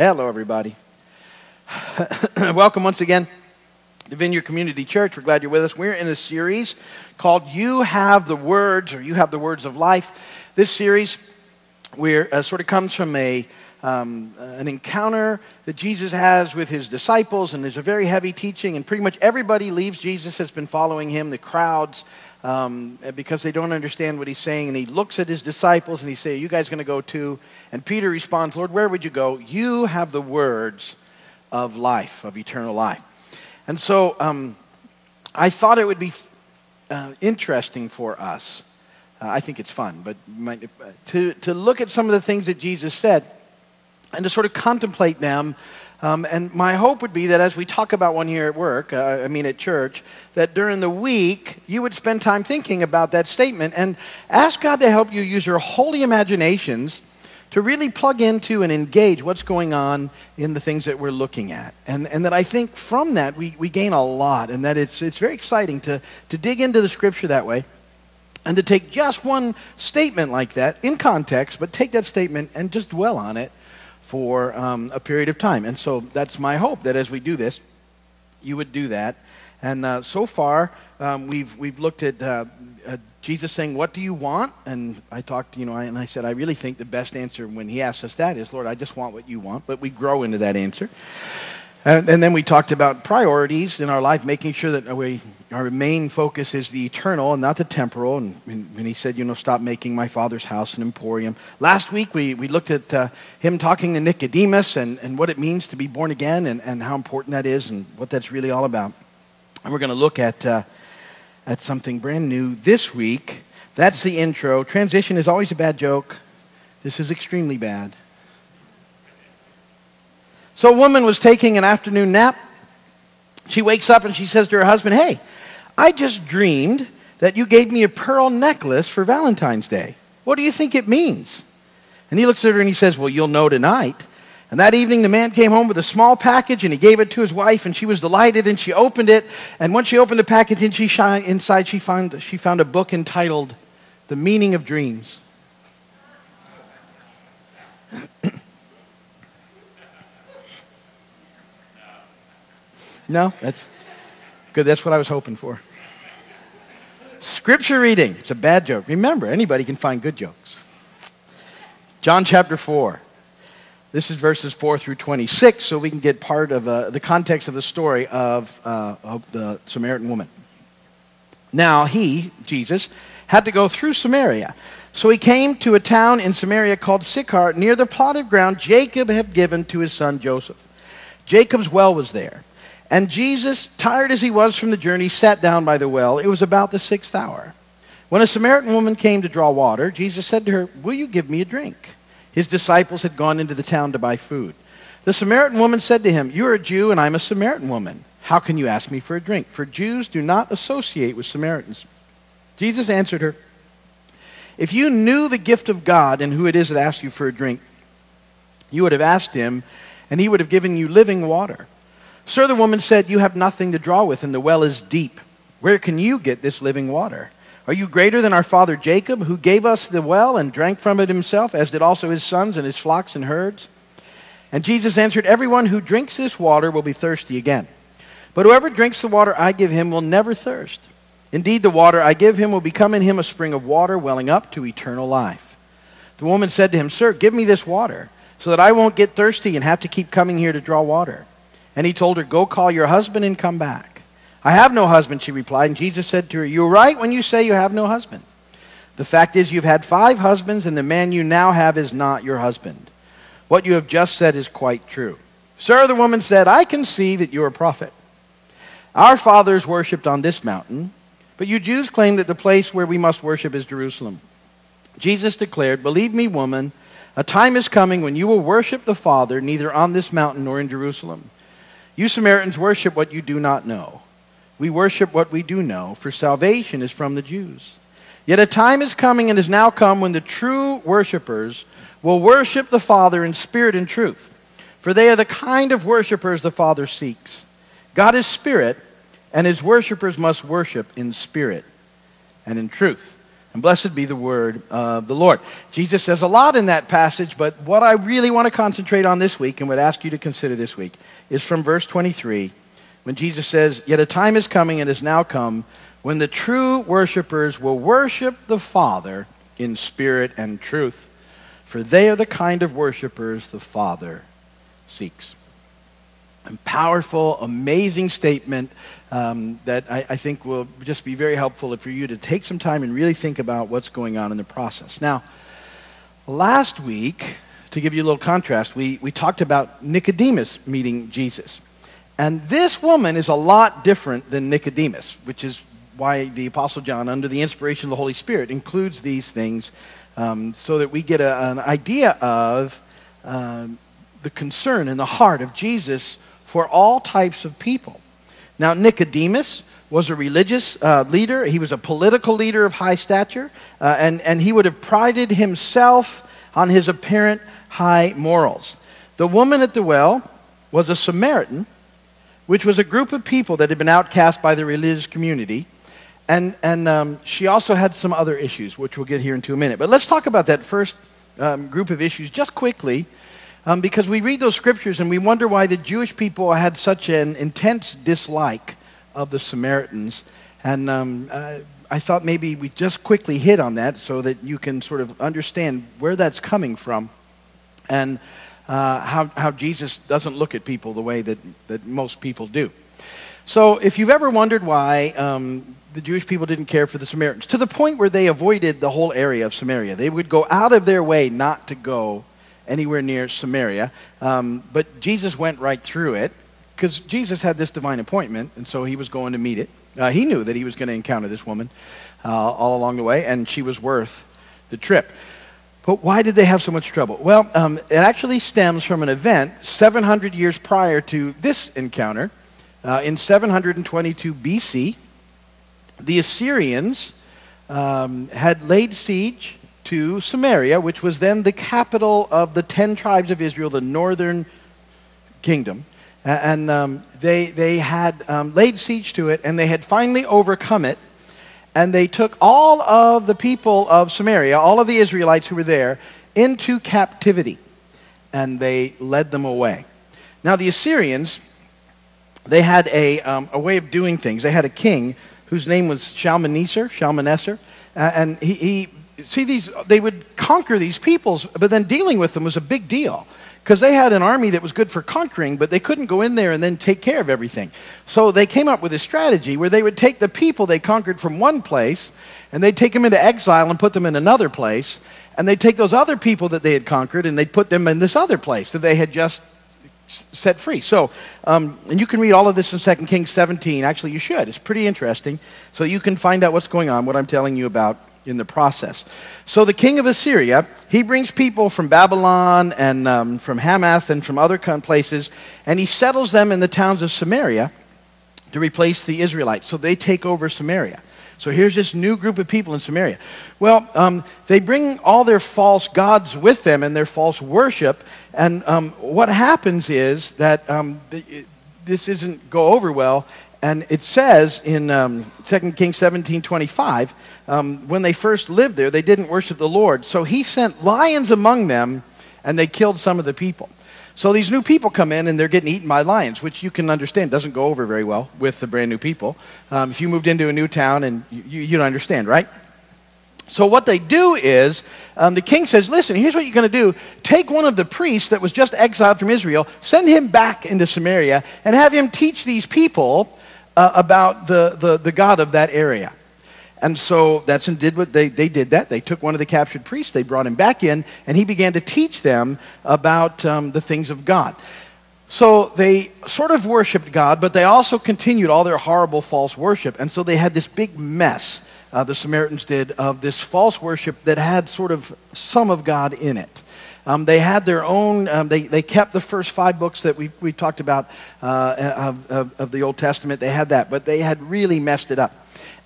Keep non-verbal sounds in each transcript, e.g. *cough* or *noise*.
Hello, everybody. *clears throat* Welcome once again to Vineyard Community Church. We're glad you're with us. We're in a series called You Have the Words, or You Have the Words of Life. This series we're, uh, sort of comes from a um, an encounter that Jesus has with his disciples, and there's a very heavy teaching, and pretty much everybody leaves Jesus has been following him. The crowds, um, because they don't understand what he's saying, and he looks at his disciples and he says, "You guys going to go too?" And Peter responds, "Lord, where would you go? You have the words of life, of eternal life." And so, um, I thought it would be uh, interesting for us. Uh, I think it's fun, but uh, to to look at some of the things that Jesus said and to sort of contemplate them. Um, and my hope would be that as we talk about one here at work, uh, I mean at church, that during the week you would spend time thinking about that statement and ask God to help you use your holy imaginations to really plug into and engage what's going on in the things that we're looking at. And, and that I think from that we, we gain a lot and that it's, it's very exciting to, to dig into the scripture that way and to take just one statement like that in context, but take that statement and just dwell on it for um, a period of time. And so that's my hope that as we do this, you would do that. And uh, so far, um, we've we've looked at uh, uh, Jesus saying, "What do you want?" And I talked, you know, I, and I said, I really think the best answer when He asks us that is, "Lord, I just want what you want." But we grow into that answer. And, and, then we talked about priorities in our life, making sure that we, our main focus is the eternal and not the temporal. And, and, he said, you know, stop making my father's house an emporium. Last week we, we looked at uh, him talking to Nicodemus and, and what it means to be born again and, and how important that is and what that's really all about. And we're going to look at, uh, at something brand new this week. That's the intro. Transition is always a bad joke. This is extremely bad. So a woman was taking an afternoon nap. She wakes up and she says to her husband, Hey, I just dreamed that you gave me a pearl necklace for Valentine's Day. What do you think it means? And he looks at her and he says, Well, you'll know tonight. And that evening, the man came home with a small package and he gave it to his wife and she was delighted and she opened it. And once she opened the package and she inside, she found, she found a book entitled The Meaning of Dreams. *clears throat* No, that's good. That's what I was hoping for. Scripture reading. It's a bad joke. Remember, anybody can find good jokes. John chapter 4. This is verses 4 through 26, so we can get part of uh, the context of the story of, uh, of the Samaritan woman. Now, he, Jesus, had to go through Samaria. So he came to a town in Samaria called Sychar, near the plot of ground Jacob had given to his son Joseph. Jacob's well was there. And Jesus, tired as he was from the journey, sat down by the well. It was about the sixth hour. When a Samaritan woman came to draw water, Jesus said to her, Will you give me a drink? His disciples had gone into the town to buy food. The Samaritan woman said to him, You are a Jew and I'm a Samaritan woman. How can you ask me for a drink? For Jews do not associate with Samaritans. Jesus answered her, If you knew the gift of God and who it is that asks you for a drink, you would have asked him, and he would have given you living water. Sir, the woman said, You have nothing to draw with, and the well is deep. Where can you get this living water? Are you greater than our father Jacob, who gave us the well and drank from it himself, as did also his sons and his flocks and herds? And Jesus answered, Everyone who drinks this water will be thirsty again. But whoever drinks the water I give him will never thirst. Indeed, the water I give him will become in him a spring of water welling up to eternal life. The woman said to him, Sir, give me this water, so that I won't get thirsty and have to keep coming here to draw water. And he told her, Go call your husband and come back. I have no husband, she replied. And Jesus said to her, You're right when you say you have no husband. The fact is, you've had five husbands, and the man you now have is not your husband. What you have just said is quite true. Sir, the woman said, I can see that you're a prophet. Our fathers worshipped on this mountain, but you Jews claim that the place where we must worship is Jerusalem. Jesus declared, Believe me, woman, a time is coming when you will worship the Father neither on this mountain nor in Jerusalem. You Samaritans worship what you do not know. We worship what we do know, for salvation is from the Jews. Yet a time is coming and has now come when the true worshippers will worship the Father in spirit and truth, for they are the kind of worshippers the Father seeks. God is spirit, and his worshippers must worship in spirit and in truth. And blessed be the word of the Lord. Jesus says a lot in that passage, but what I really want to concentrate on this week and would ask you to consider this week is from verse 23 when Jesus says, Yet a time is coming and has now come when the true worshipers will worship the Father in spirit and truth, for they are the kind of worshipers the Father seeks. A powerful, amazing statement um, that I, I, think will just be very helpful for you to take some time and really think about what's going on in the process. Now, last week, to give you a little contrast, we, we talked about Nicodemus meeting Jesus. And this woman is a lot different than Nicodemus, which is why the Apostle John, under the inspiration of the Holy Spirit, includes these things um, so that we get a, an idea of um, the concern in the heart of Jesus for all types of people. Now, Nicodemus was a religious uh, leader. He was a political leader of high stature, uh, and, and he would have prided himself on his apparent high morals. The woman at the well was a Samaritan, which was a group of people that had been outcast by the religious community. And, and um, she also had some other issues, which we'll get here in two minutes. But let's talk about that first um, group of issues just quickly, um, because we read those scriptures and we wonder why the Jewish people had such an intense dislike of the Samaritans. And uh, I thought maybe we just quickly hit on that so that you can sort of understand where that's coming from and uh, how, how Jesus doesn't look at people the way that, that most people do. So, if you've ever wondered why um, the Jewish people didn't care for the Samaritans, to the point where they avoided the whole area of Samaria, they would go out of their way not to go anywhere near Samaria. Um, but Jesus went right through it because Jesus had this divine appointment, and so he was going to meet it. Uh, he knew that he was going to encounter this woman uh, all along the way, and she was worth the trip. But why did they have so much trouble? Well, um, it actually stems from an event 700 years prior to this encounter. Uh, in 722 BC, the Assyrians um, had laid siege to Samaria, which was then the capital of the ten tribes of Israel, the northern kingdom. And um, they, they had um, laid siege to it, and they had finally overcome it. And they took all of the people of Samaria, all of the Israelites who were there, into captivity. And they led them away. Now, the Assyrians they had a, um, a way of doing things. They had a king whose name was Shalmaneser, Shalmaneser, uh, and he, he, see these, they would conquer these peoples, but then dealing with them was a big deal. Because they had an army that was good for conquering, but they couldn't go in there and then take care of everything. So they came up with a strategy where they would take the people they conquered from one place, and they'd take them into exile and put them in another place, and they'd take those other people that they had conquered and they'd put them in this other place that they had just set free. So, um, and you can read all of this in 2 Kings 17. Actually, you should. It's pretty interesting. So you can find out what's going on, what I'm telling you about in the process. So the king of Assyria, he brings people from Babylon and um, from Hamath and from other places, and he settles them in the towns of Samaria to replace the Israelites. So they take over Samaria. So here's this new group of people in Samaria. Well, um, they bring all their false gods with them and their false worship. And um, what happens is that um, this doesn't go over well. And it says in um, 2 Kings 17 25, um, when they first lived there, they didn't worship the Lord. So he sent lions among them, and they killed some of the people. So these new people come in and they're getting eaten by lions, which you can understand doesn't go over very well with the brand new people. Um, if you moved into a new town and you, you don't understand, right? So what they do is, um, the king says, listen, here's what you're going to do. Take one of the priests that was just exiled from Israel, send him back into Samaria, and have him teach these people uh, about the, the, the God of that area. And so that's and did what they, they did that. They took one of the captured priests, they brought him back in, and he began to teach them about um, the things of God. So they sort of worshiped God, but they also continued all their horrible false worship. And so they had this big mess, uh, the Samaritans did, of this false worship that had sort of some of God in it. Um, they had their own, um, they, they kept the first five books that we, we talked about uh, of, of, of the Old Testament. They had that, but they had really messed it up.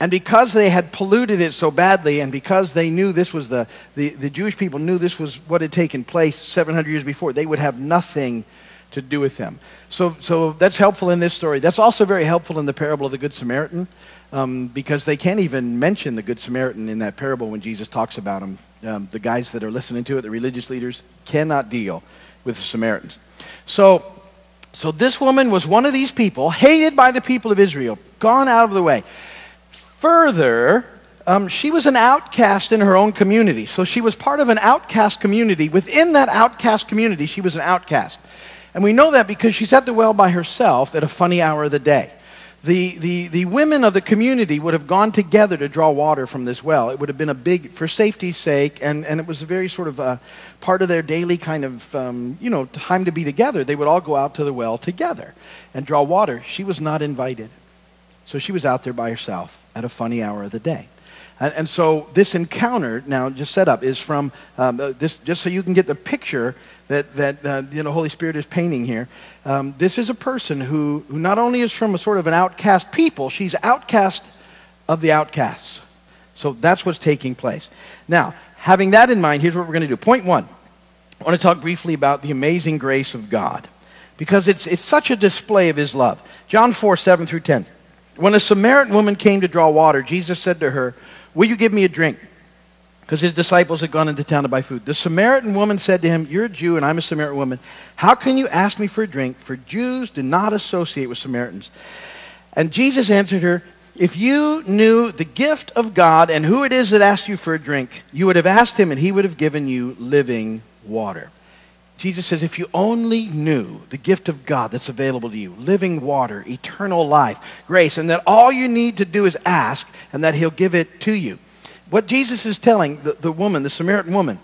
And because they had polluted it so badly, and because they knew this was the, the, the Jewish people knew this was what had taken place 700 years before, they would have nothing to do with them. So, so that's helpful in this story. That's also very helpful in the parable of the Good Samaritan um, because they can't even mention the Good Samaritan in that parable when Jesus talks about him. Um, the guys that are listening to it, the religious leaders, cannot deal with the Samaritans. So, so this woman was one of these people, hated by the people of Israel, gone out of the way. Further, um, she was an outcast in her own community. So she was part of an outcast community. Within that outcast community, she was an outcast. And we know that because she's at the well by herself at a funny hour of the day the, the, the women of the community would have gone together to draw water from this well. It would have been a big, for safety's sake, and, and it was a very sort of a part of their daily kind of, um, you know, time to be together. They would all go out to the well together and draw water. She was not invited. So she was out there by herself at a funny hour of the day. And, and so this encounter, now just set up, is from um, this, just so you can get the picture that, that uh, you know, Holy Spirit is painting here. Um, this is a person who, who not only is from a sort of an outcast people, she's outcast of the outcasts. So that's what's taking place. Now, having that in mind, here's what we're going to do. Point one. I want to talk briefly about the amazing grace of God. Because it's, it's such a display of His love. John 4, 7 through 10. When a Samaritan woman came to draw water, Jesus said to her, Will you give me a drink? Because his disciples had gone into town to buy food. The Samaritan woman said to him, You're a Jew and I'm a Samaritan woman. How can you ask me for a drink? For Jews do not associate with Samaritans. And Jesus answered her, If you knew the gift of God and who it is that asked you for a drink, you would have asked him and he would have given you living water. Jesus says, if you only knew the gift of God that's available to you, living water, eternal life, grace, and that all you need to do is ask and that he'll give it to you. What Jesus is telling the, the woman, the Samaritan woman,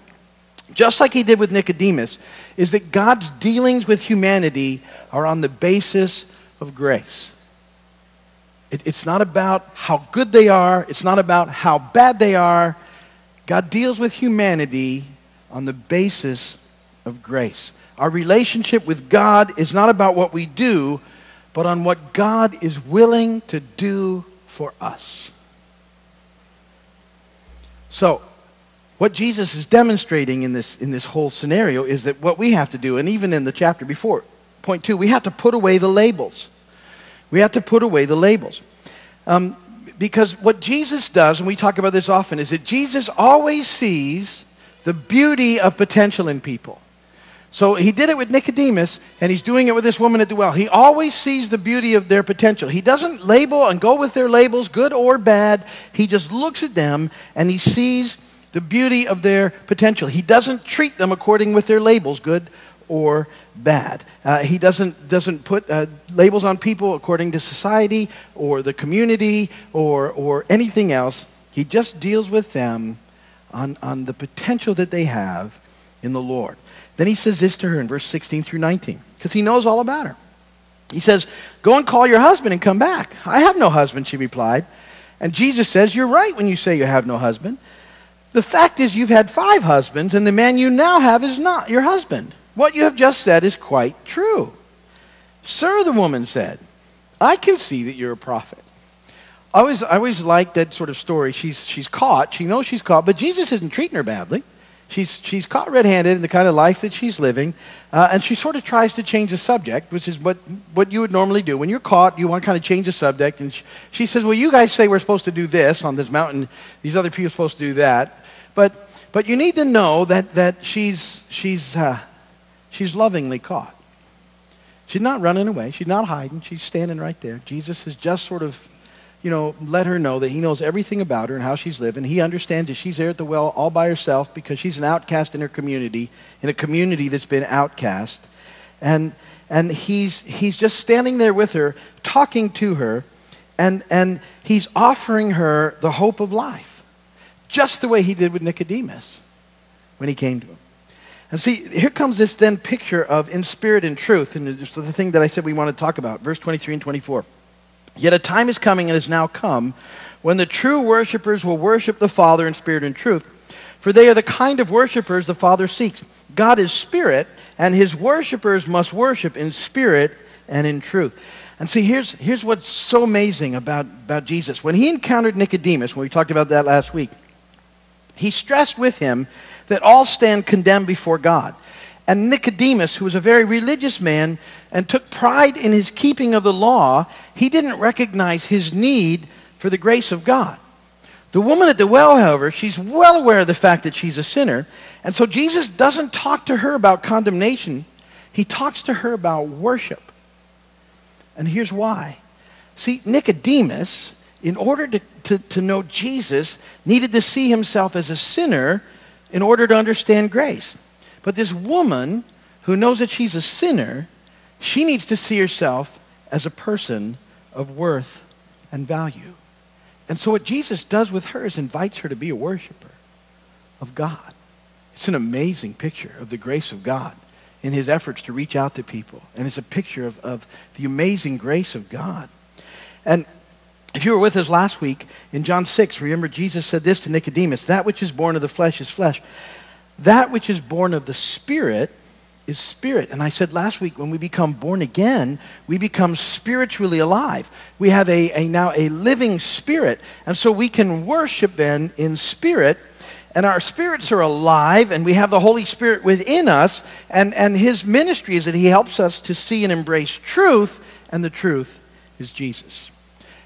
just like he did with Nicodemus, is that God's dealings with humanity are on the basis of grace. It, it's not about how good they are, it's not about how bad they are. God deals with humanity on the basis of grace. Our relationship with God is not about what we do, but on what God is willing to do for us. So, what Jesus is demonstrating in this, in this whole scenario is that what we have to do, and even in the chapter before, point two, we have to put away the labels. We have to put away the labels. Um, because what Jesus does, and we talk about this often, is that Jesus always sees the beauty of potential in people. So he did it with Nicodemus, and he's doing it with this woman at the well. He always sees the beauty of their potential. He doesn't label and go with their labels, good or bad. He just looks at them and he sees the beauty of their potential. He doesn't treat them according with their labels, good or bad. Uh, he doesn't doesn't put uh, labels on people according to society or the community or or anything else. He just deals with them on on the potential that they have in the Lord. Then he says this to her in verse 16 through 19, because he knows all about her. He says, Go and call your husband and come back. I have no husband, she replied. And Jesus says, You're right when you say you have no husband. The fact is, you've had five husbands, and the man you now have is not your husband. What you have just said is quite true. Sir, the woman said, I can see that you're a prophet. I always, I always like that sort of story. She's, she's caught. She knows she's caught, but Jesus isn't treating her badly. She's, she's caught red-handed in the kind of life that she's living, uh, and she sort of tries to change the subject, which is what, what you would normally do. When you're caught, you want to kind of change the subject, and she, she says, well, you guys say we're supposed to do this on this mountain. These other people are supposed to do that. But, but you need to know that, that she's, she's, uh, she's lovingly caught. She's not running away. She's not hiding. She's standing right there. Jesus has just sort of you know, let her know that he knows everything about her and how she's living. He understands that she's there at the well all by herself because she's an outcast in her community, in a community that's been outcast. And, and he's, he's just standing there with her, talking to her, and, and he's offering her the hope of life. Just the way he did with Nicodemus when he came to him. And see, here comes this then picture of in spirit and truth, and it's the thing that I said we want to talk about, verse 23 and 24. Yet a time is coming and has now come when the true worshippers will worship the Father in spirit and truth, for they are the kind of worshippers the Father seeks. God is spirit, and his worshippers must worship in spirit and in truth. And see, here's, here's what's so amazing about, about Jesus. When he encountered Nicodemus, when we talked about that last week, he stressed with him that all stand condemned before God. And Nicodemus, who was a very religious man and took pride in his keeping of the law, he didn't recognize his need for the grace of God. The woman at the well, however, she's well aware of the fact that she's a sinner. And so Jesus doesn't talk to her about condemnation. He talks to her about worship. And here's why. See, Nicodemus, in order to, to, to know Jesus, needed to see himself as a sinner in order to understand grace. But this woman who knows that she's a sinner, she needs to see herself as a person of worth and value. And so what Jesus does with her is invites her to be a worshiper of God. It's an amazing picture of the grace of God in his efforts to reach out to people. And it's a picture of, of the amazing grace of God. And if you were with us last week in John 6, remember Jesus said this to Nicodemus That which is born of the flesh is flesh. That which is born of the Spirit is spirit. And I said last week, when we become born again, we become spiritually alive. We have a, a, now a living spirit. And so we can worship then in spirit. And our spirits are alive, and we have the Holy Spirit within us. And, and His ministry is that He helps us to see and embrace truth, and the truth is Jesus.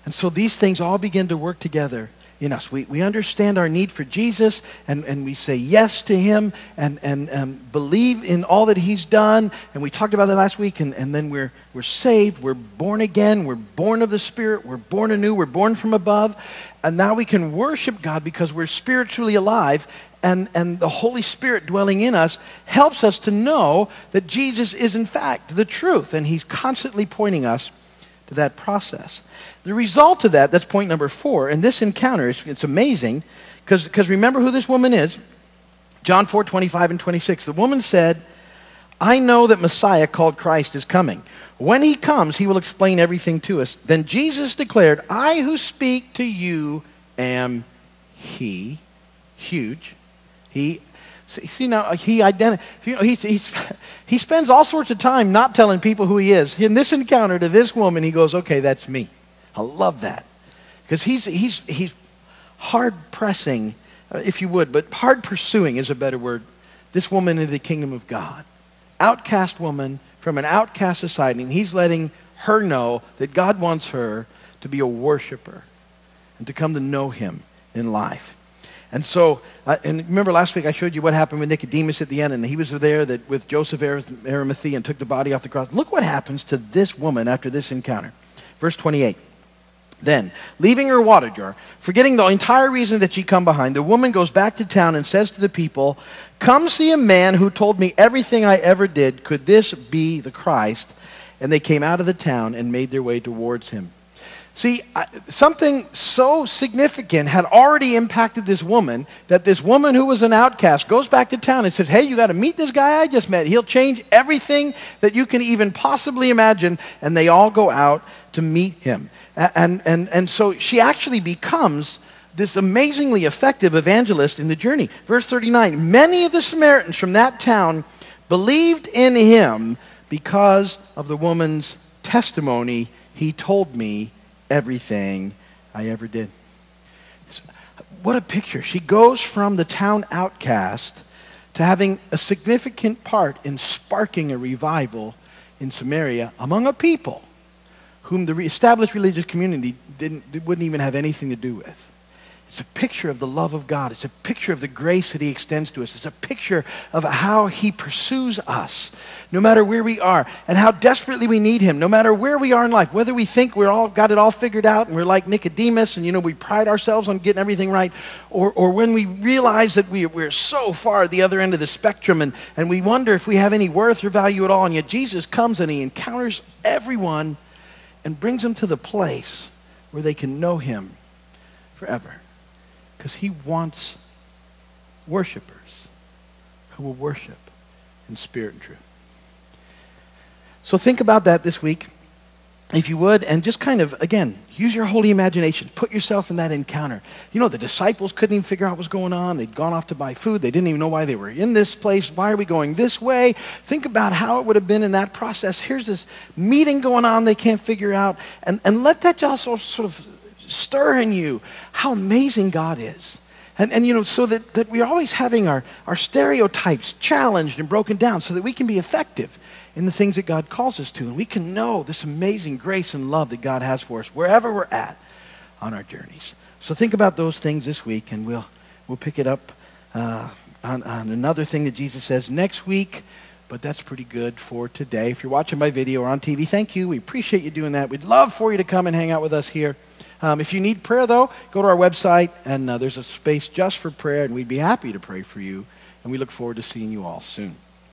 And so these things all begin to work together in us. We, we understand our need for Jesus and, and we say yes to Him and, and um, believe in all that He's done. And we talked about that last week and, and then we're, we're saved. We're born again. We're born of the Spirit. We're born anew. We're born from above. And now we can worship God because we're spiritually alive and, and the Holy Spirit dwelling in us helps us to know that Jesus is in fact the truth and He's constantly pointing us to that process. The result of that, that's point number four, and this encounter, is, it's amazing, because remember who this woman is. John 4, 25 and 26. The woman said, I know that Messiah called Christ is coming. When he comes, he will explain everything to us. Then Jesus declared, I who speak to you am he. Huge. He See now he identi- he's, he's, he spends all sorts of time not telling people who he is. In this encounter to this woman, he goes, "Okay, that's me." I love that because he's he's he's hard pressing, uh, if you would, but hard pursuing is a better word. This woman into the kingdom of God, outcast woman from an outcast society, and he's letting her know that God wants her to be a worshiper and to come to know Him in life. And so, uh, and remember last week I showed you what happened with Nicodemus at the end, and he was there that with Joseph Arimathea and took the body off the cross. Look what happens to this woman after this encounter. Verse 28. Then, leaving her water jar, forgetting the entire reason that she'd come behind, the woman goes back to town and says to the people, Come see a man who told me everything I ever did. Could this be the Christ? And they came out of the town and made their way towards him. See, something so significant had already impacted this woman that this woman who was an outcast goes back to town and says, Hey, you got to meet this guy I just met. He'll change everything that you can even possibly imagine. And they all go out to meet him. And, and, and so she actually becomes this amazingly effective evangelist in the journey. Verse 39 Many of the Samaritans from that town believed in him because of the woman's testimony. He told me everything I ever did. What a picture. She goes from the town outcast to having a significant part in sparking a revival in Samaria among a people whom the established religious community didn't, wouldn't even have anything to do with. It's a picture of the love of God. It's a picture of the grace that He extends to us. It's a picture of how He pursues us, no matter where we are, and how desperately we need Him, no matter where we are in life. Whether we think we're all got it all figured out and we're like Nicodemus and you know we pride ourselves on getting everything right, or, or when we realize that we, we're so far at the other end of the spectrum and, and we wonder if we have any worth or value at all, and yet Jesus comes and He encounters everyone and brings them to the place where they can know Him forever. Because he wants worshipers who will worship in spirit and truth. So think about that this week, if you would, and just kind of, again, use your holy imagination. Put yourself in that encounter. You know, the disciples couldn't even figure out what was going on. They'd gone off to buy food. They didn't even know why they were in this place. Why are we going this way? Think about how it would have been in that process. Here's this meeting going on they can't figure out. And, and let that just sort of stir in you how amazing God is. And, and you know, so that, that we're always having our, our stereotypes challenged and broken down so that we can be effective in the things that God calls us to. And we can know this amazing grace and love that God has for us wherever we're at on our journeys. So think about those things this week, and we'll, we'll pick it up uh, on, on another thing that Jesus says next week. But that's pretty good for today. If you're watching by video or on TV, thank you. We appreciate you doing that. We'd love for you to come and hang out with us here. Um, if you need prayer, though, go to our website, and uh, there's a space just for prayer, and we'd be happy to pray for you. And we look forward to seeing you all soon.